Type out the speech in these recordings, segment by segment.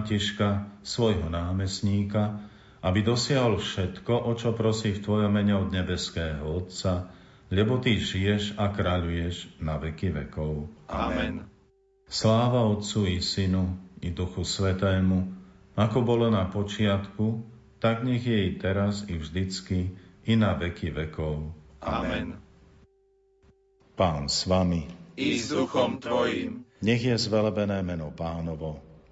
Františka, svojho námestníka, aby dosiahol všetko, o čo prosí v Tvojom mene od nebeského Otca, lebo Ty žiješ a kráľuješ na veky vekov. Amen. Sláva Otcu i Synu i Duchu Svetému, ako bolo na počiatku, tak nech je i teraz i vždycky i na veky vekov. Amen. Pán s vami. I s duchom tvojim. Nech je zvelebené meno pánovo.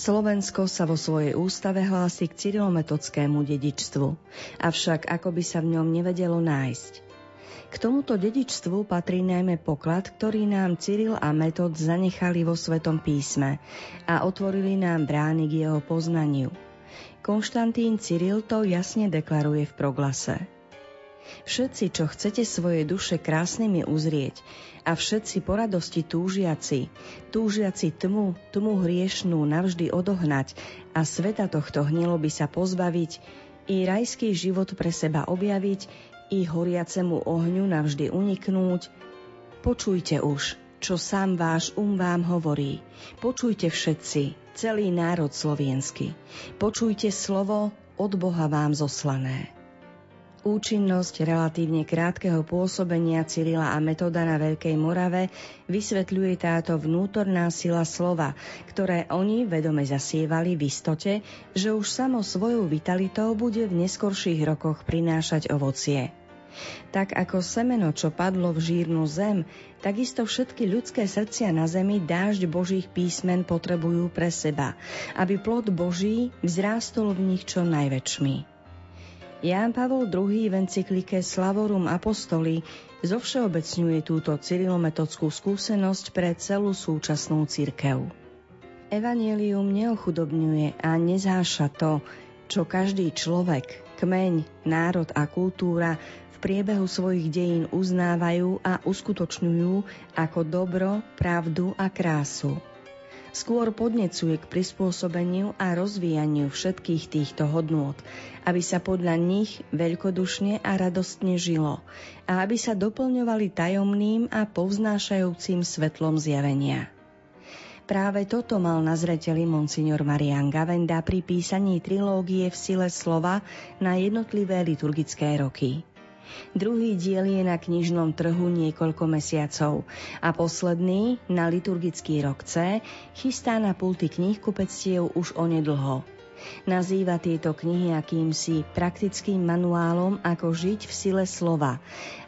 Slovensko sa vo svojej ústave hlási k cyrilometodskému dedičstvu, avšak ako by sa v ňom nevedelo nájsť. K tomuto dedičstvu patrí najmä poklad, ktorý nám Cyril a Metod zanechali vo Svetom písme a otvorili nám brány k jeho poznaniu. Konštantín Cyril to jasne deklaruje v proglase. Všetci, čo chcete svoje duše krásnymi uzrieť, a všetci po radosti túžiaci, túžiaci tmu, tmu hriešnú navždy odohnať a sveta tohto hnilo by sa pozbaviť, i rajský život pre seba objaviť, i horiacemu ohňu navždy uniknúť, počujte už, čo sám váš um vám hovorí. Počujte všetci, celý národ sloviensky. Počujte slovo od Boha vám zoslané. Účinnosť relatívne krátkeho pôsobenia Cyrila a Metoda na Veľkej Morave vysvetľuje táto vnútorná sila slova, ktoré oni vedome zasievali v istote, že už samo svojou vitalitou bude v neskorších rokoch prinášať ovocie. Tak ako semeno, čo padlo v žírnu zem, takisto všetky ľudské srdcia na zemi dážď Božích písmen potrebujú pre seba, aby plod Boží vzrástol v nich čo najväčšmi. Ján Pavol II v encyklike Slavorum Apostoli zovšeobecňuje túto cyrilometodskú skúsenosť pre celú súčasnú cirkev. Evangelium neochudobňuje a nezáša to, čo každý človek, kmeň, národ a kultúra v priebehu svojich dejín uznávajú a uskutočňujú ako dobro, pravdu a krásu skôr podnecuje k prispôsobeniu a rozvíjaniu všetkých týchto hodnôt, aby sa podľa nich veľkodušne a radostne žilo a aby sa doplňovali tajomným a povznášajúcim svetlom zjavenia. Práve toto mal na zreteli monsignor Marian Gavenda pri písaní trilógie v sile slova na jednotlivé liturgické roky. Druhý diel je na knižnom trhu niekoľko mesiacov a posledný, na liturgický rok C, chystá na pulty kníh kupectiev už onedlho. Nazýva tieto knihy akýmsi praktickým manuálom, ako žiť v sile slova.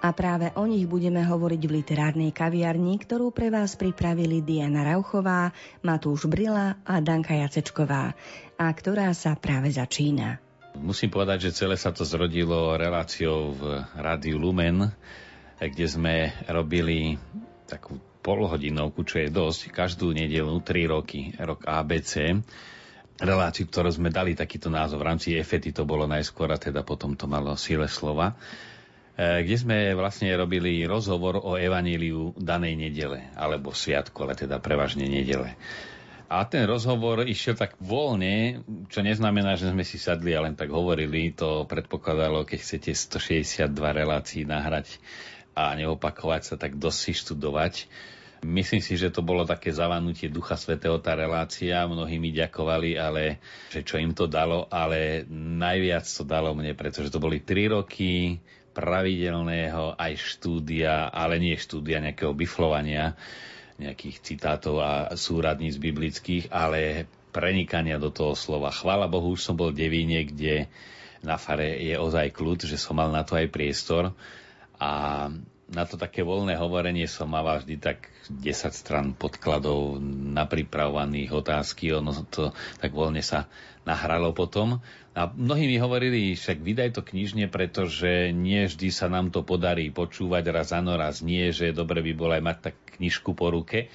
A práve o nich budeme hovoriť v literárnej kaviarni, ktorú pre vás pripravili Diana Rauchová, Matúš Brila a Danka Jacečková, a ktorá sa práve začína. Musím povedať, že celé sa to zrodilo reláciou v Rádiu Lumen, kde sme robili takú polhodinovku, čo je dosť, každú nedelu 3 roky, rok ABC, reláciu, ktorú sme dali takýto názov. V rámci EFETy to bolo najskôr a teda potom to malo síle slova e, kde sme vlastne robili rozhovor o evaníliu danej nedele, alebo sviatku, ale teda prevažne nedele. A ten rozhovor išiel tak voľne, čo neznamená, že sme si sadli a len tak hovorili. To predpokladalo, keď chcete 162 relácií nahrať a neopakovať sa, tak dosť si študovať. Myslím si, že to bolo také zavanutie Ducha Svetého tá relácia, mnohí mi ďakovali, ale že čo im to dalo, ale najviac to dalo mne, pretože to boli tri roky pravidelného aj štúdia, ale nie štúdia nejakého biflovania, nejakých citátov a súradníc biblických, ale prenikania do toho slova. Chvála Bohu, už som bol v Devíne, kde na fare je ozaj kľud, že som mal na to aj priestor a na to také voľné hovorenie som mal vždy tak 10 stran podkladov na pripravovaných otázky, ono to tak voľne sa nahralo potom. A mnohí mi hovorili, však vydaj to knižne, pretože nie vždy sa nám to podarí počúvať raz ano, raz nie, že dobre by bolo aj mať tak knižku po ruke.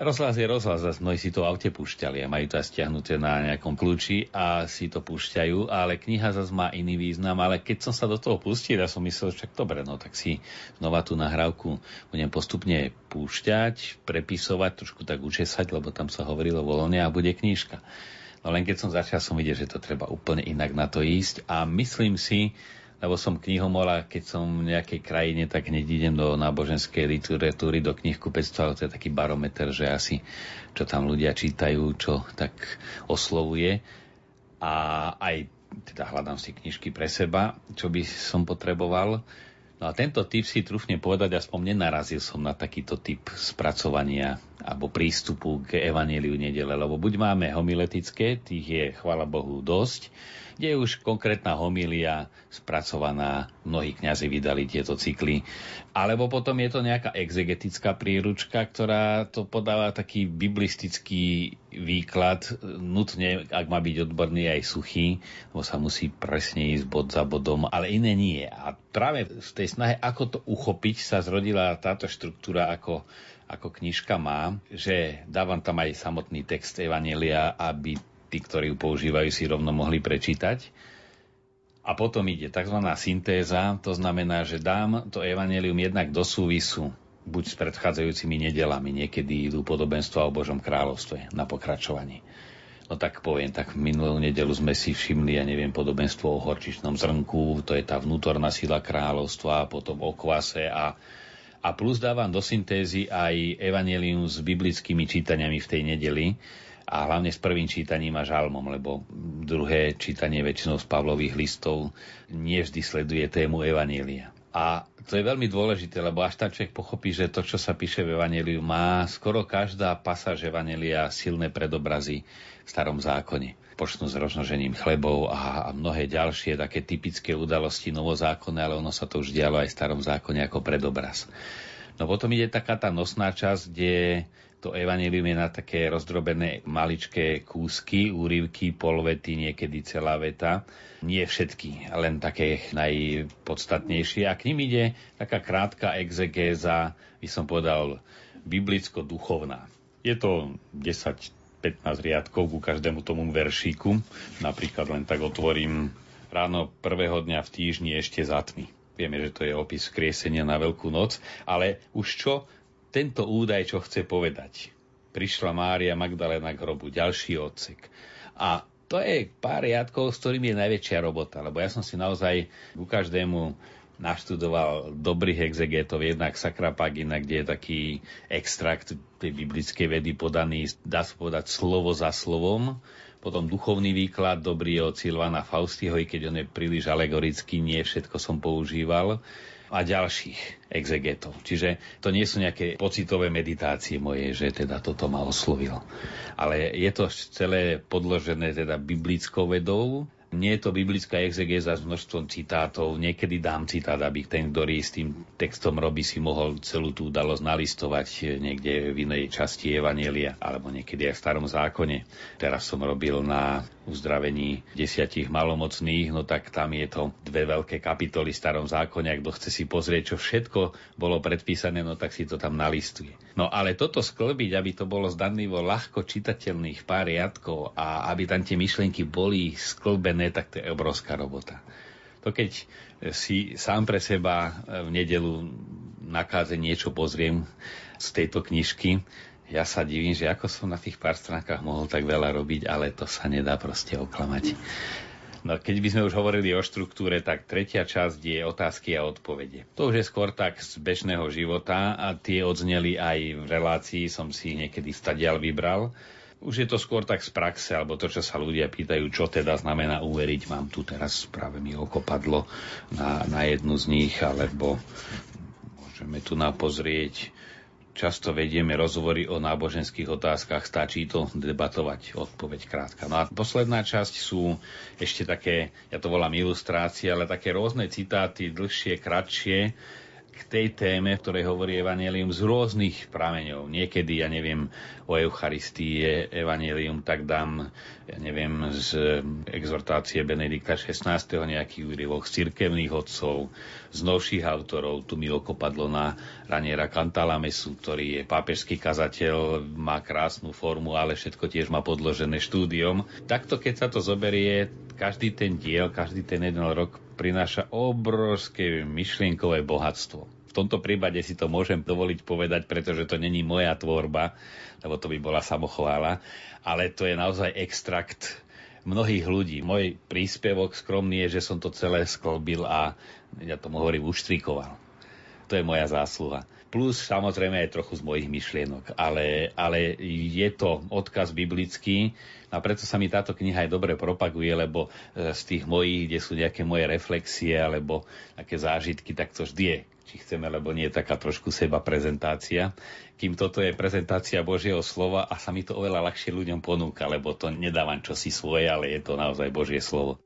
Rozhlas je rozhlas, zase mnohí si to v aute púšťali a majú to aj stiahnuté na nejakom kľúči a si to púšťajú, ale kniha zase má iný význam, ale keď som sa do toho pustil, ja som myslel, že dobre, no tak si znova tú nahrávku budem postupne púšťať, prepisovať, trošku tak učesať, lebo tam sa hovorilo voľne a bude knižka. No len keď som začal, som videl, že to treba úplne inak na to ísť a myslím si, lebo som knihomor a keď som v nejakej krajine, tak hneď idem do náboženskej literatúry, do knihkupectva, to je taký barometer, že asi čo tam ľudia čítajú, čo tak oslovuje. A aj teda hľadám si knižky pre seba, čo by som potreboval. No a tento typ si trúfne povedať, aspoň nenarazil som na takýto typ spracovania alebo prístupu k evaníliu nedele, lebo buď máme homiletické, tých je, chvala Bohu, dosť, kde je už konkrétna homília spracovaná, mnohí kňazi vydali tieto cykly, alebo potom je to nejaká exegetická príručka, ktorá to podáva taký biblistický výklad, nutne, ak má byť odborný aj suchý, lebo sa musí presne ísť bod za bodom, ale iné nie. A práve v tej snahe, ako to uchopiť, sa zrodila táto štruktúra ako ako knižka má, že dávam tam aj samotný text Evanelia, aby tí, ktorí ju používajú, si rovno mohli prečítať. A potom ide tzv. syntéza, to znamená, že dám to evanelium jednak do súvisu, buď s predchádzajúcimi nedelami, niekedy idú podobenstva o Božom kráľovstve na pokračovaní. No tak poviem, tak minulú nedelu sme si všimli, ja neviem, podobenstvo o horčičnom zrnku, to je tá vnútorná sila kráľovstva, potom o kvase a, a plus dávam do syntézy aj evanelium s biblickými čítaniami v tej nedeli, a hlavne s prvým čítaním a žalmom, lebo druhé čítanie väčšinou z Pavlových listov nie vždy sleduje tému Evanielia. A to je veľmi dôležité, lebo až tam človek pochopí, že to, čo sa píše v Evangeliu, má skoro každá pasáž Evanelia silné predobrazy v starom zákone. Počnú s roznožením chlebov a, a mnohé ďalšie také typické udalosti novozákonné, ale ono sa to už dialo aj v starom zákone ako predobraz. No potom ide taká tá nosná časť, kde to evanelium je na také rozdrobené maličké kúsky, úryvky, polvety, niekedy celá veta. Nie všetky, len také najpodstatnejšie. A k ním ide taká krátka exegéza, by som povedal, biblicko-duchovná. Je to 10 15 riadkov ku každému tomu veršíku. Napríklad len tak otvorím ráno prvého dňa v týždni ešte za tmy. Vieme, že to je opis kriesenia na Veľkú noc, ale už čo tento údaj, čo chce povedať. Prišla Mária Magdalena k hrobu, ďalší odsek. A to je pár riadkov, s ktorými je najväčšia robota, lebo ja som si naozaj ku každému naštudoval dobrých exegetov, jednak Sakra Pagina, kde je taký extrakt tej biblickej vedy podaný, dá sa povedať, slovo za slovom. Potom duchovný výklad, dobrý je od Silvana Faustiho, i keď on je príliš alegorický, nie všetko som používal a ďalších exegetov. Čiže to nie sú nejaké pocitové meditácie moje, že teda toto ma oslovilo. Ale je to celé podložené teda biblickou vedou, nie je to biblická exegéza s množstvom citátov. Niekedy dám citát, aby ten, ktorý s tým textom robí, si mohol celú tú udalosť nalistovať niekde v inej časti Evanielia, alebo niekedy aj v starom zákone. Teraz som robil na uzdravení desiatich malomocných, no tak tam je to dve veľké kapitoly v starom zákone. Ak kto chce si pozrieť, čo všetko bolo predpísané, no tak si to tam nalistuje. No ale toto sklbiť, aby to bolo zdanlivo ľahko čitateľných pár riadkov a aby tam tie myšlienky boli sklbené ne, tak to je obrovská robota. To keď si sám pre seba v nedelu na káze niečo pozriem z tejto knižky, ja sa divím, že ako som na tých pár stránkach mohol tak veľa robiť, ale to sa nedá proste oklamať. No keď by sme už hovorili o štruktúre, tak tretia časť je otázky a odpovede. To už je skôr tak z bežného života a tie odzneli aj v relácii, som si ich niekedy stadial vybral. Už je to skôr tak z praxe, alebo to, čo sa ľudia pýtajú, čo teda znamená uveriť. Mám tu teraz práve mi oko padlo na, na jednu z nich, alebo môžeme tu napozrieť Často vedieme rozhovory o náboženských otázkach, stačí to debatovať, odpoveď krátka. No a posledná časť sú ešte také, ja to volám ilustrácie, ale také rôzne citáty, dlhšie, kratšie, k tej téme, v ktorej hovorí Evangelium z rôznych prameňov. Niekedy, ja neviem, o Eucharistii je Evangelium, tak dám, ja neviem, z exhortácie Benedikta XVI. nejaký úryvok z cirkevných odcov, z novších autorov. Tu mi oko padlo na Raniera Cantalamesu, ktorý je pápežský kazateľ, má krásnu formu, ale všetko tiež má podložené štúdiom. Takto, keď sa to zoberie, každý ten diel, každý ten jeden rok prináša obrovské myšlienkové bohatstvo. V tomto prípade si to môžem dovoliť povedať, pretože to není moja tvorba, lebo to by bola samochvála, ale to je naozaj extrakt mnohých ľudí. Môj príspevok skromný je, že som to celé sklbil a ja tomu hovorím uštrikoval. To je moja zásluha plus samozrejme aj trochu z mojich myšlienok, ale, ale je to odkaz biblický a preto sa mi táto kniha aj dobre propaguje, lebo e, z tých mojich, kde sú nejaké moje reflexie alebo také zážitky, tak to vždy je či chceme, lebo nie je taká trošku seba prezentácia. Kým toto je prezentácia Božieho slova a sa mi to oveľa ľahšie ľuďom ponúka, lebo to nedávam čosi svoje, ale je to naozaj Božie slovo.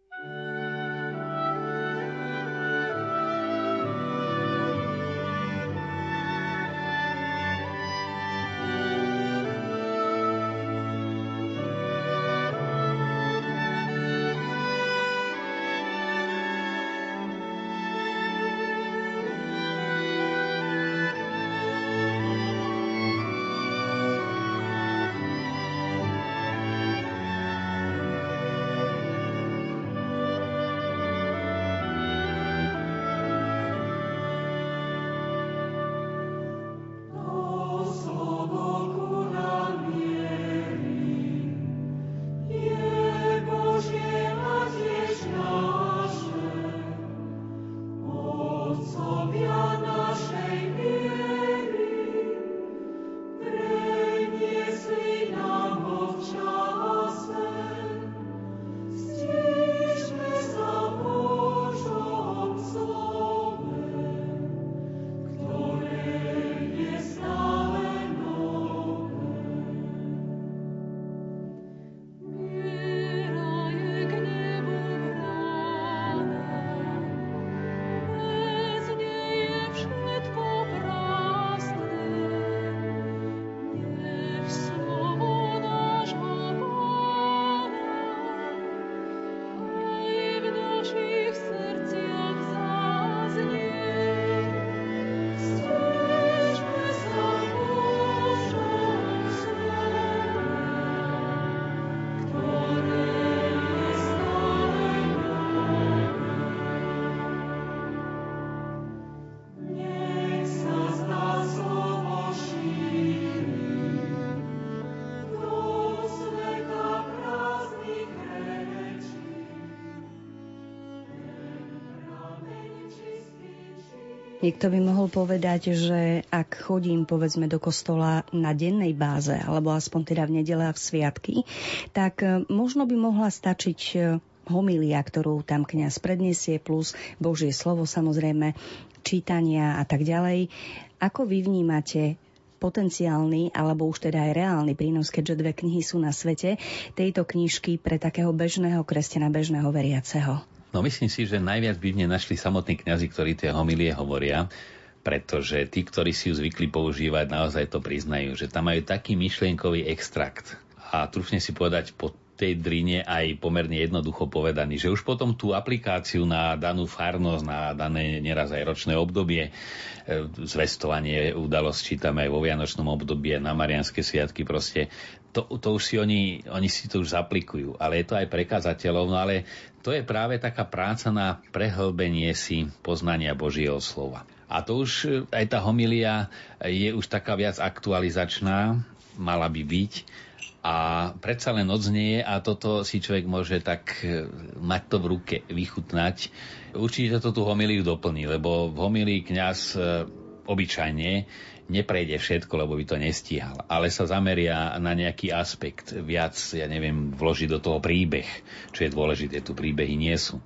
Niekto by mohol povedať, že ak chodím povedzme do kostola na dennej báze, alebo aspoň teda v nedele a v sviatky, tak e, možno by mohla stačiť e, homilia, ktorú tam kňaz predniesie, plus Božie slovo samozrejme, čítania a tak ďalej. Ako vy vnímate potenciálny alebo už teda aj reálny prínos, keďže dve knihy sú na svete, tejto knižky pre takého bežného kresťana, bežného veriaceho? No myslím si, že najviac by mne našli samotní kňazi, ktorí tie homilie hovoria, pretože tí, ktorí si ju zvykli používať, naozaj to priznajú, že tam majú taký myšlienkový extrakt. A trúfne si povedať, po tej drine aj pomerne jednoducho povedaný, že už potom tú aplikáciu na danú farnosť, na dané neraz aj ročné obdobie, e, zvestovanie udalostí tam aj vo Vianočnom období, na Marianské sviatky proste, to, to už si oni, oni si to už zaplikujú, ale je to aj prekazateľov, no ale to je práve taká práca na prehlbenie si poznania Božieho slova. A to už e, aj tá homilia je už taká viac aktualizačná, mala by byť, A predsa len odznie a toto si človek môže tak e, mať to v ruke, vychutnať. Určite to tú homiliu doplní, lebo v homilii kňaz e, obyčajne neprejde všetko, lebo by to nestíhal, ale sa zameria na nejaký aspekt, viac, ja neviem, vložiť do toho príbeh, čo je dôležité, tu príbehy nie sú.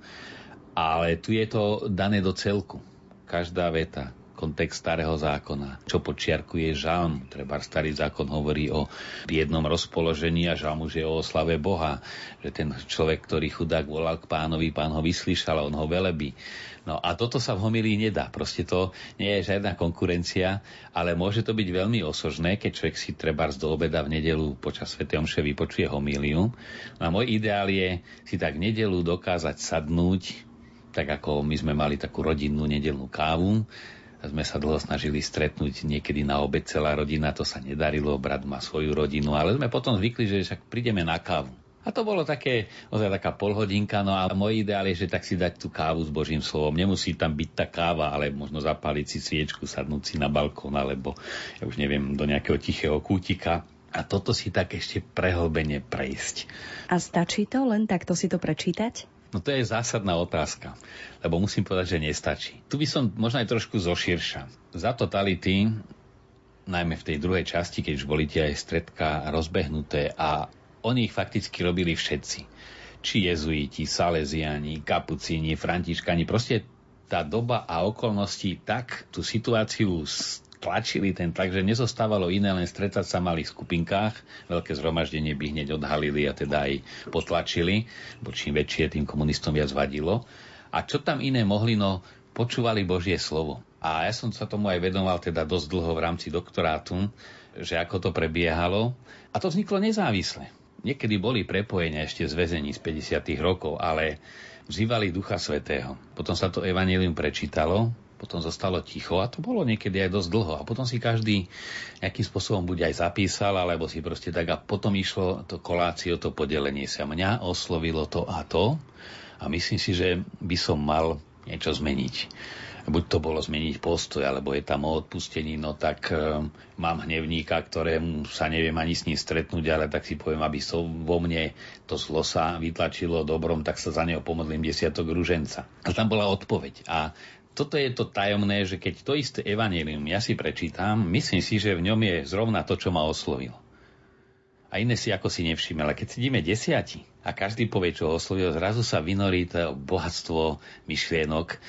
Ale tu je to dané do celku. Každá veta, kontext starého zákona, čo počiarkuje žalm. Treba starý zákon hovorí o biednom rozpoložení a žalm už je o oslave Boha. Že ten človek, ktorý chudák volal k pánovi, pán ho vyslyšal, on ho velebí. No a toto sa v homilii nedá. Proste to nie je žiadna konkurencia, ale môže to byť veľmi osožné, keď človek si treba do obeda v nedelu počas Sv. Omše vypočuje homíliu. No a môj ideál je si tak nedelu dokázať sadnúť, tak ako my sme mali takú rodinnú nedelnú kávu, sme sa dlho snažili stretnúť niekedy na obed celá rodina, to sa nedarilo, brat má svoju rodinu, ale sme potom zvykli, že však prídeme na kávu. A to bolo také, ozaj taká polhodinka, no a môj ideál je, že tak si dať tú kávu s Božím slovom. Nemusí tam byť tá káva, ale možno zapáliť si sviečku, sadnúť si na balkón, alebo ja už neviem, do nejakého tichého kútika. A toto si tak ešte prehlbene prejsť. A stačí to len takto si to prečítať? No to je zásadná otázka, lebo musím povedať, že nestačí. Tu by som možno aj trošku zoširša. Za totality, najmä v tej druhej časti, keď už boli tie aj stredka rozbehnuté a oni ich fakticky robili všetci. Či jezuiti, saleziani, kapucíni, františkani, proste tá doba a okolnosti tak tú situáciu tlačili ten tlak, že nezostávalo iné len stretať sa v malých skupinkách. Veľké zhromaždenie by hneď odhalili a teda aj potlačili, bo čím väčšie tým komunistom viac vadilo. A čo tam iné mohli, no počúvali Božie slovo. A ja som sa tomu aj vedomal teda dosť dlho v rámci doktorátu, že ako to prebiehalo. A to vzniklo nezávisle. Niekedy boli prepojenia ešte z väzení z 50. rokov, ale vzývali Ducha Svetého. Potom sa to evanelium prečítalo, potom zostalo ticho a to bolo niekedy aj dosť dlho. A potom si každý nejakým spôsobom buď aj zapísal, alebo si proste tak a potom išlo to kolácio, to podelenie sa. Mňa oslovilo to a to a myslím si, že by som mal niečo zmeniť. Buď to bolo zmeniť postoj, alebo je tam o odpustení, no tak e, mám hnevníka, ktorému sa neviem ani s ním stretnúť, ale tak si poviem, aby som vo mne to zlo sa vytlačilo dobrom, tak sa za neho pomodlím desiatok ruženca. A tam bola odpoveď. A toto je to tajomné, že keď to isté evanelium ja si prečítam, myslím si, že v ňom je zrovna to, čo ma oslovilo. A iné si ako si nevšimne, ale keď sedíme desiati a každý povie, čo ho oslovilo, zrazu sa vynorí to bohatstvo myšlienok,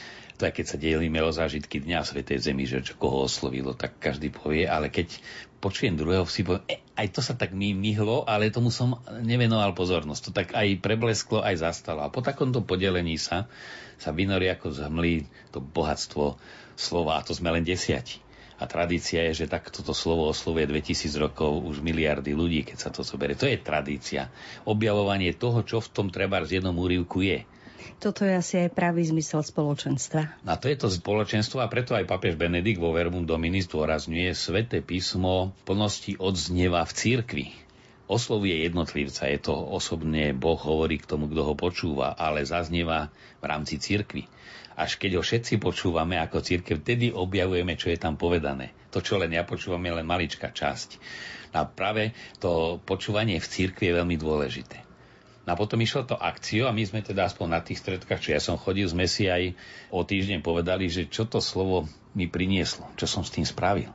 to aj keď sa delíme o zážitky Dňa Svetej Zemi, že čo koho oslovilo, tak každý povie, ale keď počujem druhého, si poviem, e, aj to sa tak mi myhlo, ale tomu som nevenoval pozornosť. To tak aj preblesklo, aj zastalo. A po takomto podelení sa sa vynorí ako z hmly to bohatstvo slova, a to sme len desiati. A tradícia je, že tak toto slovo oslovuje 2000 rokov už miliardy ľudí, keď sa to zoberie. To je tradícia. Objavovanie toho, čo v tom treba z jednom úrivku je. Toto je asi aj pravý zmysel spoločenstva. A to je to spoločenstvo a preto aj papež Benedikt vo Verbum Dominis dôrazňuje Sveté písmo plnosti odznieva v církvi oslovuje jednotlivca. Je to osobne, Boh hovorí k tomu, kto ho počúva, ale zaznieva v rámci cirkvy. Až keď ho všetci počúvame ako církev, vtedy objavujeme, čo je tam povedané. To, čo len ja počúvam, je len maličká časť. A práve to počúvanie v cirkvi je veľmi dôležité. A potom išlo to akciu a my sme teda aspoň na tých stredkách, čo ja som chodil, sme si aj o týždeň povedali, že čo to slovo mi prinieslo, čo som s tým spravil.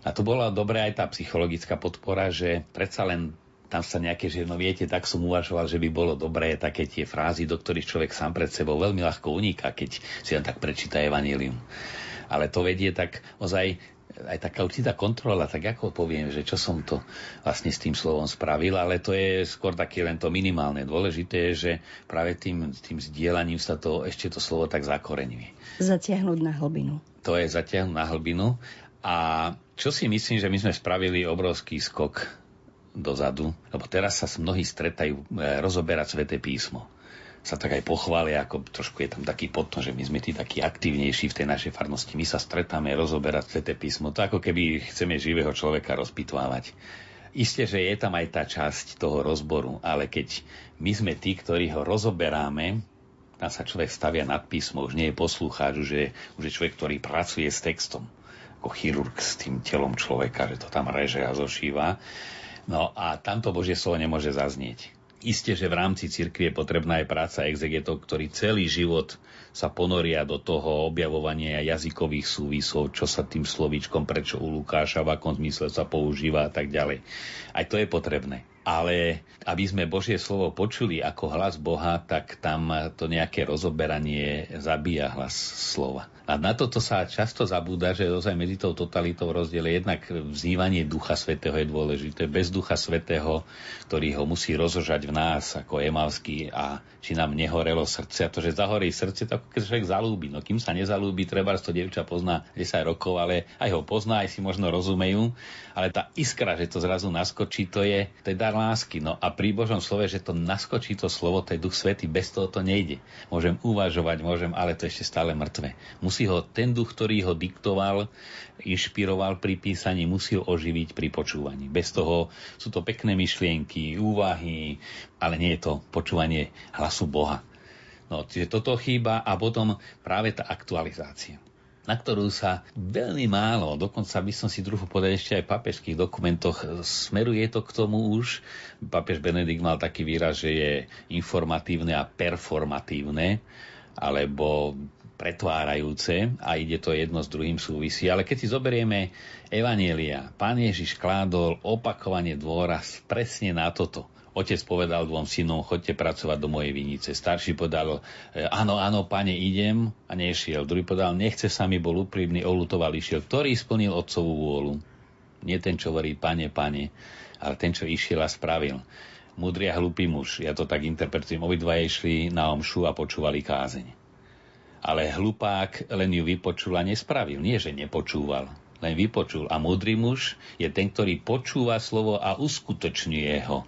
A to bola dobrá aj tá psychologická podpora, že predsa len tam sa nejaké, že no viete, tak som uvažoval, že by bolo dobré také tie frázy, do ktorých človek sám pred sebou veľmi ľahko uniká, keď si len tak prečíta Evangelium. Ale to vedie tak ozaj aj taká určitá kontrola, tak ako poviem, že čo som to vlastne s tým slovom spravil, ale to je skôr také len to minimálne. Dôležité je, že práve tým, tým zdieľaním sa to ešte to slovo tak zakoreňuje. Zatiahnuť na hlbinu. To je zatiahnuť na hlbinu a čo si myslím, že my sme spravili obrovský skok dozadu, lebo teraz sa mnohí stretajú e, rozoberať Sveté písmo. Sa tak aj pochvália, ako trošku je tam taký potom, že my sme tí takí aktívnejší v tej našej farnosti. My sa stretáme rozoberať Sveté písmo. To ako keby chceme živého človeka rozpitvávať. Isté, že je tam aj tá časť toho rozboru, ale keď my sme tí, ktorí ho rozoberáme, tam sa človek stavia nad písmo, už nie je poslucháč, už je, už je človek, ktorý pracuje s textom ako chirurg s tým telom človeka, že to tam reže a zošíva. No a tamto Božie slovo nemôže zaznieť. Isté, že v rámci cirkvi je potrebná aj práca exegetov, ktorí celý život sa ponoria do toho objavovania jazykových súvisov, čo sa tým slovíčkom, prečo u Lukáša, v akom zmysle sa používa a tak ďalej. Aj to je potrebné ale aby sme Božie slovo počuli ako hlas Boha, tak tam to nejaké rozoberanie zabíja hlas slova. A na toto sa často zabúda, že ozaj medzi tou totalitou rozdiel je jednak vznívanie Ducha Svetého je dôležité. Bez Ducha Svetého, ktorý ho musí rozožať v nás ako emavský a či nám nehorelo srdce. A to, že zahorí srdce, to ako keď človek zalúbi. No kým sa nezalúbi, treba to dievča pozná 10 rokov, ale aj ho pozná, aj si možno rozumejú. Ale tá iskra, že to zrazu naskočí, to je, to dar lásky. No a pri Božom slove, že to naskočí to slovo, to je Duch Svetý, bez toho to nejde. Môžem uvažovať, môžem, ale to ešte stále mŕtve. Musí musí ho ten duch, ktorý ho diktoval, inšpiroval pri písaní, musí ho oživiť pri počúvaní. Bez toho sú to pekné myšlienky, úvahy, ale nie je to počúvanie hlasu Boha. No, čiže toto chýba a potom práve tá aktualizácia na ktorú sa veľmi málo, dokonca by som si druhú povedal ešte aj v papežských dokumentoch, smeruje to k tomu už. Papež Benedikt mal taký výraz, že je informatívne a performatívne, alebo pretvárajúce a ide to jedno s druhým súvisí. Ale keď si zoberieme Evanielia, pán Ježiš kládol opakovanie dôraz presne na toto. Otec povedal dvom synom, chodte pracovať do mojej vinice. Starší povedal, e, áno, áno, pane, idem a nešiel. Druhý povedal, nechce sa mi, bol úprimný, olutoval, išiel. Ktorý splnil otcovú vôľu? Nie ten, čo hovorí, pane, pane, ale ten, čo išiel a spravil. Mudrý a hlupý muž, ja to tak interpretujem, obidva išli na omšu a počúvali kázeň. Ale hlupák len ju vypočul a nespravil. Nie, že nepočúval, len vypočul. A múdry muž je ten, ktorý počúva slovo a uskutočňuje ho.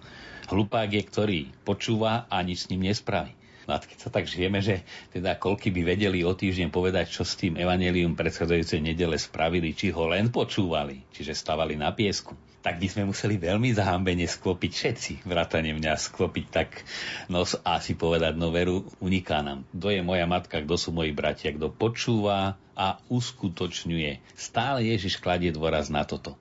Hlupák je, ktorý počúva a nič s ním nespraví. No a keď sa tak žijeme, že teda koľky by vedeli o týždeň povedať, čo s tým evanelium predchádzajúcej nedele spravili, či ho len počúvali, čiže stavali na piesku tak by sme museli veľmi zahambene sklopiť všetci, vrátane mňa sklopiť tak nos a si povedať, no veru, uniká nám. Kto je moja matka, kto sú moji bratia, kto počúva a uskutočňuje. Stále Ježiš kladie dôraz na toto.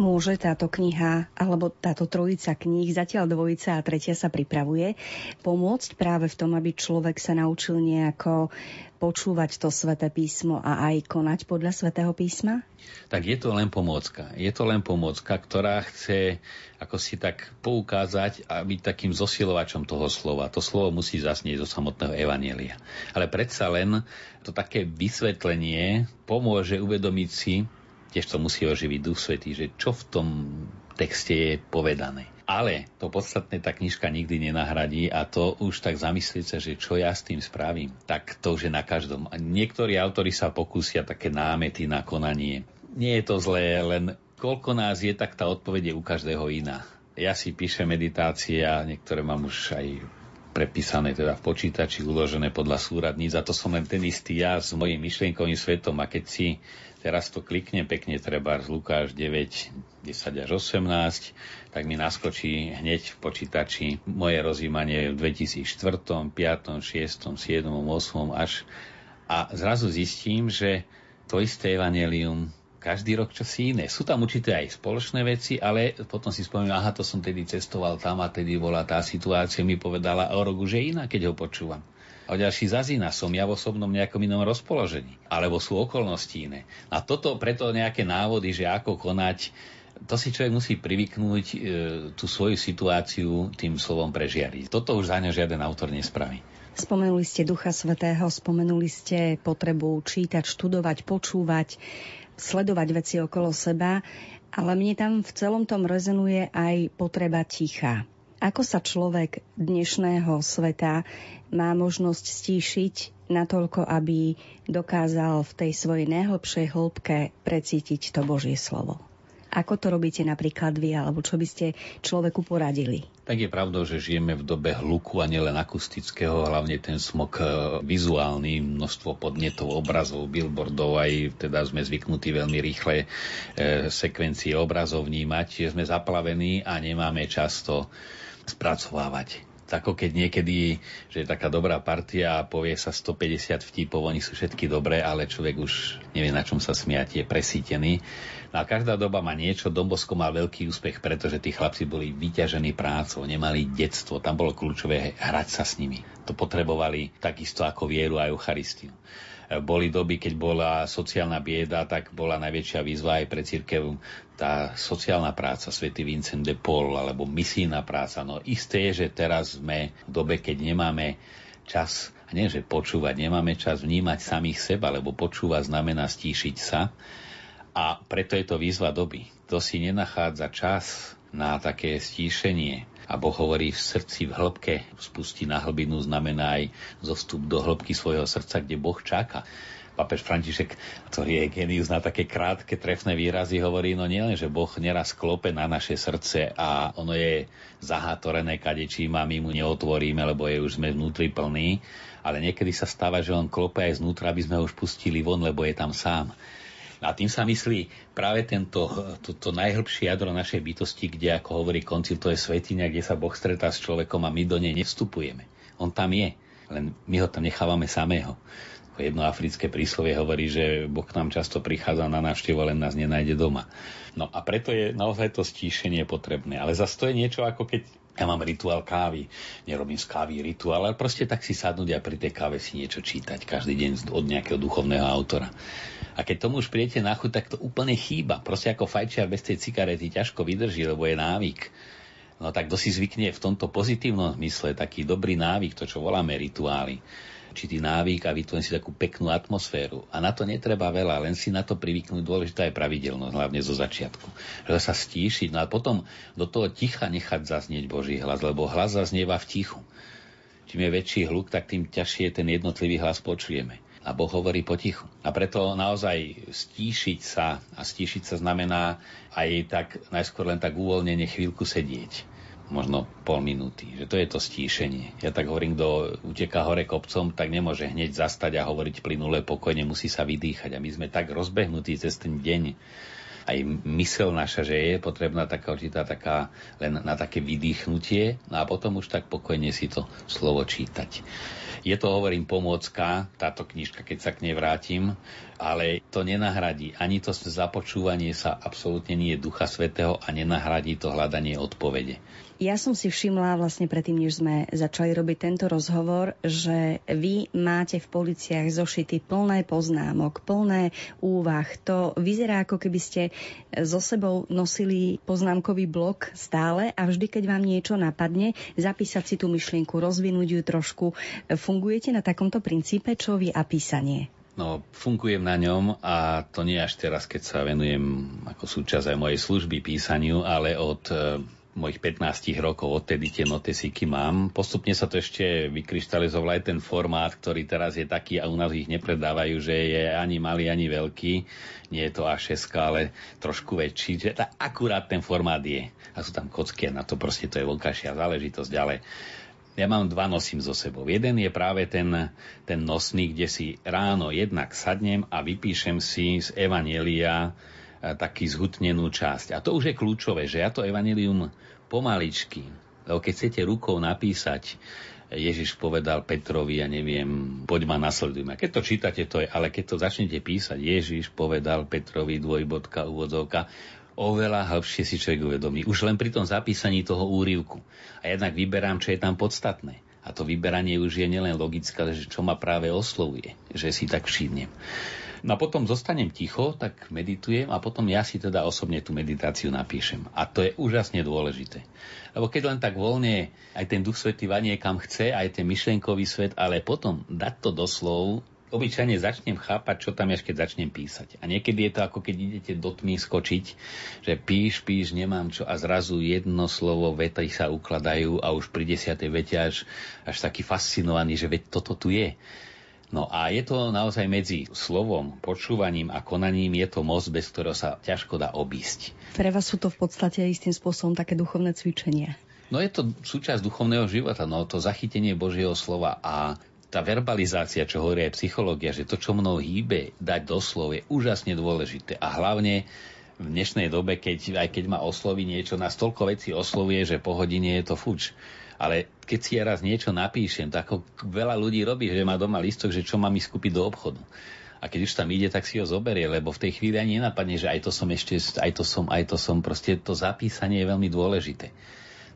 Môže táto kniha, alebo táto trojica kníh, zatiaľ dvojica a tretia sa pripravuje, pomôcť práve v tom, aby človek sa naučil nejako počúvať to sväté písmo a aj konať podľa svätého písma? Tak je to len pomôcka. Je to len pomôcka, ktorá chce ako si tak poukázať a byť takým zosilovačom toho slova. To slovo musí zasnieť zo samotného evanielia. Ale predsa len to také vysvetlenie pomôže uvedomiť si, tiež to musí oživiť Duch Svetý, že čo v tom texte je povedané. Ale to podstatné tá knižka nikdy nenahradí a to už tak zamyslieť sa, že čo ja s tým spravím, tak to už na každom. A niektorí autori sa pokúsia také námety na konanie. Nie je to zlé, len koľko nás je, tak tá odpoveď je u každého iná. Ja si píšem meditácie a niektoré mám už aj prepísané teda v počítači, uložené podľa súradníc a to som len ten istý ja s mojim myšlienkovým svetom a keď si teraz to kliknem pekne, treba z Lukáš 9, 10 až 18, tak mi naskočí hneď v počítači moje rozjímanie v 2004, 5, 6, 7, 8 až. A zrazu zistím, že to isté evanelium každý rok čosi iné. Sú tam určité aj spoločné veci, ale potom si spomínam, aha, to som tedy cestoval tam a tedy bola tá situácia, mi povedala o rok už je iná, keď ho počúvam a ďalší zazína som ja v osobnom nejakom inom rozpoložení. Alebo sú okolnosti iné. A toto preto nejaké návody, že ako konať, to si človek musí privyknúť e, tú svoju situáciu tým slovom prežiariť. Toto už za ňa žiaden autor nespraví. Spomenuli ste Ducha Svetého, spomenuli ste potrebu čítať, študovať, počúvať, sledovať veci okolo seba, ale mne tam v celom tom rezonuje aj potreba ticha. Ako sa človek dnešného sveta má možnosť stíšiť natoľko, aby dokázal v tej svojej najhlbšej hĺbke precítiť to Božie slovo? Ako to robíte napríklad vy, alebo čo by ste človeku poradili? Tak je pravdou, že žijeme v dobe hluku a nielen akustického, hlavne ten smog e, vizuálny, množstvo podnetov, obrazov, billboardov, aj teda sme zvyknutí veľmi rýchle e, sekvencie obrazov vnímať, sme zaplavení a nemáme často spracovávať. Ako keď niekedy, že je taká dobrá partia a povie sa 150 vtipov, oni sú všetky dobré, ale človek už nevie, na čom sa smiať, je presítený. No a každá doba má niečo. Dombosko mal veľký úspech, pretože tí chlapci boli vyťažení prácou, nemali detstvo, tam bolo kľúčové hrať sa s nimi. To potrebovali takisto ako vieru a Eucharistiu boli doby, keď bola sociálna bieda, tak bola najväčšia výzva aj pre církev tá sociálna práca, svätý Vincent de Paul, alebo misijná práca. No isté je, že teraz sme v dobe, keď nemáme čas, nie že počúvať, nemáme čas vnímať samých seba, lebo počúvať znamená stíšiť sa. A preto je to výzva doby. To si nenachádza čas na také stíšenie, a Boh hovorí v srdci, v hĺbke, spustí na hlbinu znamená aj zostup do hĺbky svojho srdca, kde Boh čaká. Papež František, ktorý je genius na také krátke, trefné výrazy, hovorí, no nielen, že Boh neraz klope na naše srdce a ono je zahátorené kadečím a my mu neotvoríme, lebo je už sme vnútri plní, ale niekedy sa stáva, že on klope aj znútra, aby sme ho už pustili von, lebo je tam sám. A tým sa myslí práve tento, to, to najhlbšie jadro našej bytosti, kde, ako hovorí koncil, to je svetiňa, kde sa Boh stretá s človekom a my do nej nevstupujeme. On tam je, len my ho tam nechávame samého. Jedno africké príslovie hovorí, že Boh nám často prichádza na návštevu, len nás nenájde doma. No a preto je naozaj to stíšenie potrebné. Ale zase to je niečo ako keď ja mám rituál kávy, nerobím z kávy rituál, ale proste tak si sadnúť a pri tej káve si niečo čítať každý deň od nejakého duchovného autora. A keď tomu už prijete na chuť, tak to úplne chýba. Proste ako fajčiar bez tej cigarety ťažko vydrží, lebo je návyk. No tak kto si zvykne v tomto pozitívnom zmysle taký dobrý návyk, to čo voláme rituály, určitý návyk a vytvorí si takú peknú atmosféru. A na to netreba veľa, len si na to privyknúť. Dôležitá je pravidelnosť, hlavne zo začiatku. Že sa stíšiť, no a potom do toho ticha nechať zaznieť Boží hlas, lebo hlas zaznieva v tichu. Čím je väčší hluk, tak tým ťažšie ten jednotlivý hlas počujeme. A Boh hovorí potichu. A preto naozaj stíšiť sa, a stíšiť sa znamená aj tak najskôr len tak uvoľnenie chvíľku sedieť možno pol minúty. Že to je to stíšenie. Ja tak hovorím, kto uteká hore kopcom, tak nemôže hneď zastať a hovoriť plynule pokojne, musí sa vydýchať. A my sme tak rozbehnutí cez ten deň, aj mysel naša, že je potrebná taká určitá taká, len na také vydýchnutie no a potom už tak pokojne si to slovo čítať. Je to, hovorím, pomôcka, táto knižka, keď sa k nej vrátim, ale to nenahradí. Ani to započúvanie sa absolútne nie je Ducha Svetého a nenahradí to hľadanie odpovede. Ja som si všimla vlastne predtým, než sme začali robiť tento rozhovor, že vy máte v policiách zošity plné poznámok, plné úvah. To vyzerá ako keby ste so sebou nosili poznámkový blok stále a vždy, keď vám niečo napadne, zapísať si tú myšlienku, rozvinúť ju trošku. Fungujete na takomto princípe, čo vy a písanie? No, fungujem na ňom a to nie až teraz, keď sa venujem ako súčasť aj mojej služby písaniu, ale od mojich 15 rokov, odtedy tie notesíky mám. Postupne sa to ešte vykryštalizoval aj ten formát, ktorý teraz je taký a u nás ich nepredávajú, že je ani malý, ani veľký. Nie je to A6, ale trošku väčší. Že tá, akurát ten formát je. A sú tam kocky a na to proste to je voľkašia záležitosť, ale ja mám dva nosím so sebou. Jeden je práve ten, ten nosný, kde si ráno jednak sadnem a vypíšem si z Evanielia taký zhutnenú časť. A to už je kľúčové, že ja to Evangelium pomaličky, lebo keď chcete rukou napísať, Ježiš povedal Petrovi, ja neviem, poď ma nasleduj ma. Keď to čítate, to je, ale keď to začnete písať, Ježiš povedal Petrovi dvojbodka, úvodzovka, oveľa hĺbšie si človek uvedomí. Už len pri tom zapísaní toho úrivku. A jednak vyberám, čo je tam podstatné. A to vyberanie už je nielen logické, ale že čo ma práve oslovuje, že si tak všimnem. No a potom zostanem ticho, tak meditujem a potom ja si teda osobne tú meditáciu napíšem. A to je úžasne dôležité. Lebo keď len tak voľne aj ten duch svety vanie kam chce, aj ten myšlenkový svet, ale potom dať to do slov, obyčajne začnem chápať, čo tam je, keď začnem písať. A niekedy je to ako keď idete do tmy skočiť, že píš, píš, nemám čo a zrazu jedno slovo, vety sa ukladajú a už pri desiatej vete až, až taký fascinovaný, že veď toto tu je. No a je to naozaj medzi slovom, počúvaním a konaním, je to most, bez ktorého sa ťažko dá obísť. Pre vás sú to v podstate istým spôsobom také duchovné cvičenia. No je to súčasť duchovného života, no to zachytenie Božieho slova a tá verbalizácia, čo hovorí aj psychológia, že to, čo mnou hýbe, dať do slov, je úžasne dôležité. A hlavne v dnešnej dobe, keď, aj keď ma osloví niečo, nás toľko vecí oslovuje, že po hodine je to fuč. Ale keď si ja raz niečo napíšem, tak ako veľa ľudí robí, že má doma listok, že čo mám ísť kúpiť do obchodu. A keď už tam ide, tak si ho zoberie, lebo v tej chvíli ani nenapadne, že aj to som ešte, aj to som, aj to som. Proste to zapísanie je veľmi dôležité.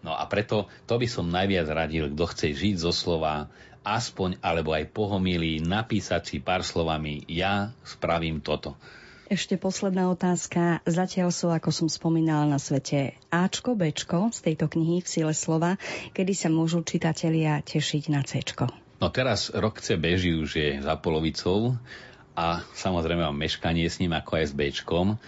No a preto to by som najviac radil, kto chce žiť zo slova, aspoň alebo aj pohomilí napísať si pár slovami ja spravím toto. Ešte posledná otázka. Zatiaľ sú, ako som spomínala, na svete Ačko, Bčko z tejto knihy v sile slova, kedy sa môžu čitatelia tešiť na Cčko. No teraz rok C beží už je za polovicou a samozrejme mám meškanie s ním ako aj s Bčkom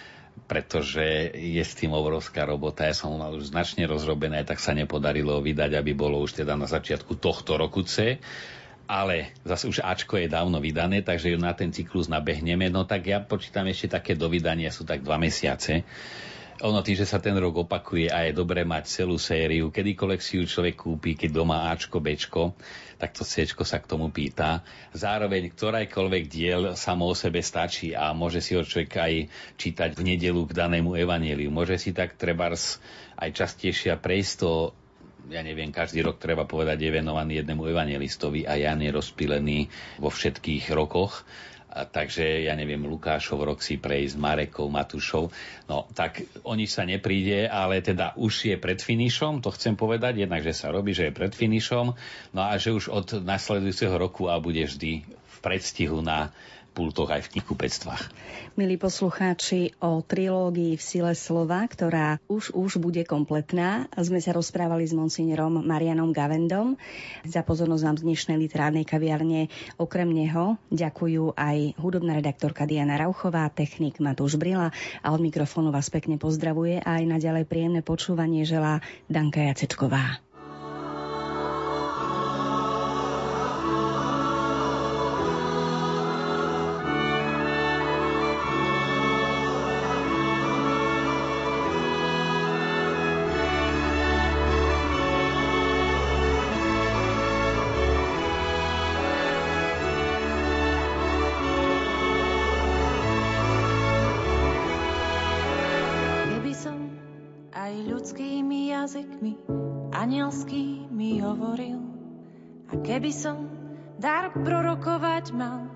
pretože je s tým obrovská robota. Ja som mal už značne rozrobené, tak sa nepodarilo vydať, aby bolo už teda na začiatku tohto roku C. Ale zase už Ačko je dávno vydané, takže ju na ten cyklus nabehneme. No tak ja počítam ešte také dovydania, sú tak dva mesiace. Ono tým, že sa ten rok opakuje a je dobré mať celú sériu, kedykoľvek si ju človek kúpi, keď doma Ačko, Bčko, tak to C sa k tomu pýta. Zároveň ktorajkoľvek diel samo o sebe stačí a môže si ho človek aj čítať v nedelu k danému evaníliu. Môže si tak trebárs aj častejšie prejsť to ja neviem, každý rok treba povedať, je venovaný jednému evangelistovi a Jan je rozpílený vo všetkých rokoch a takže, ja neviem, Lukášov rok si prejsť, Marekov, Matušov. No, tak o nič sa nepríde, ale teda už je pred finišom, to chcem povedať, jednak, že sa robí, že je pred finišom, no a že už od nasledujúceho roku a bude vždy v predstihu na pultoch aj v knihkupectvách. Milí poslucháči, o trilógii v sile slova, ktorá už už bude kompletná, sme sa rozprávali s monsignorom Marianom Gavendom. Za pozornosť vám z dnešnej literárnej kaviarne okrem neho ďakujú aj hudobná redaktorka Diana Rauchová, technik Matúš Brila a od mikrofónu vás pekne pozdravuje a aj naďalej príjemné počúvanie želá Danka Jacečková. Keby som dar prorokovať mal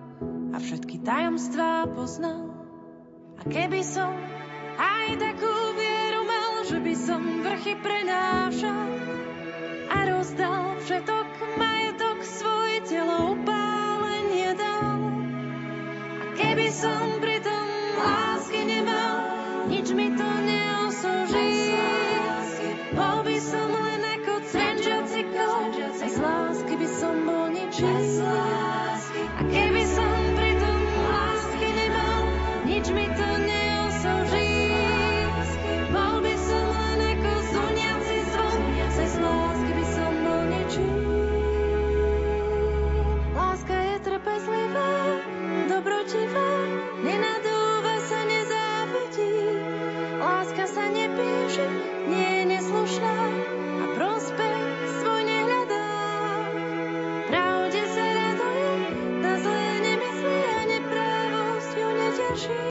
a všetky tajomstvá poznal. A keby som aj takú vieru mal, že by som vrchy prenášal a rozdal všetok majetok svoj telo upálenie dal. A keby som pritom lásky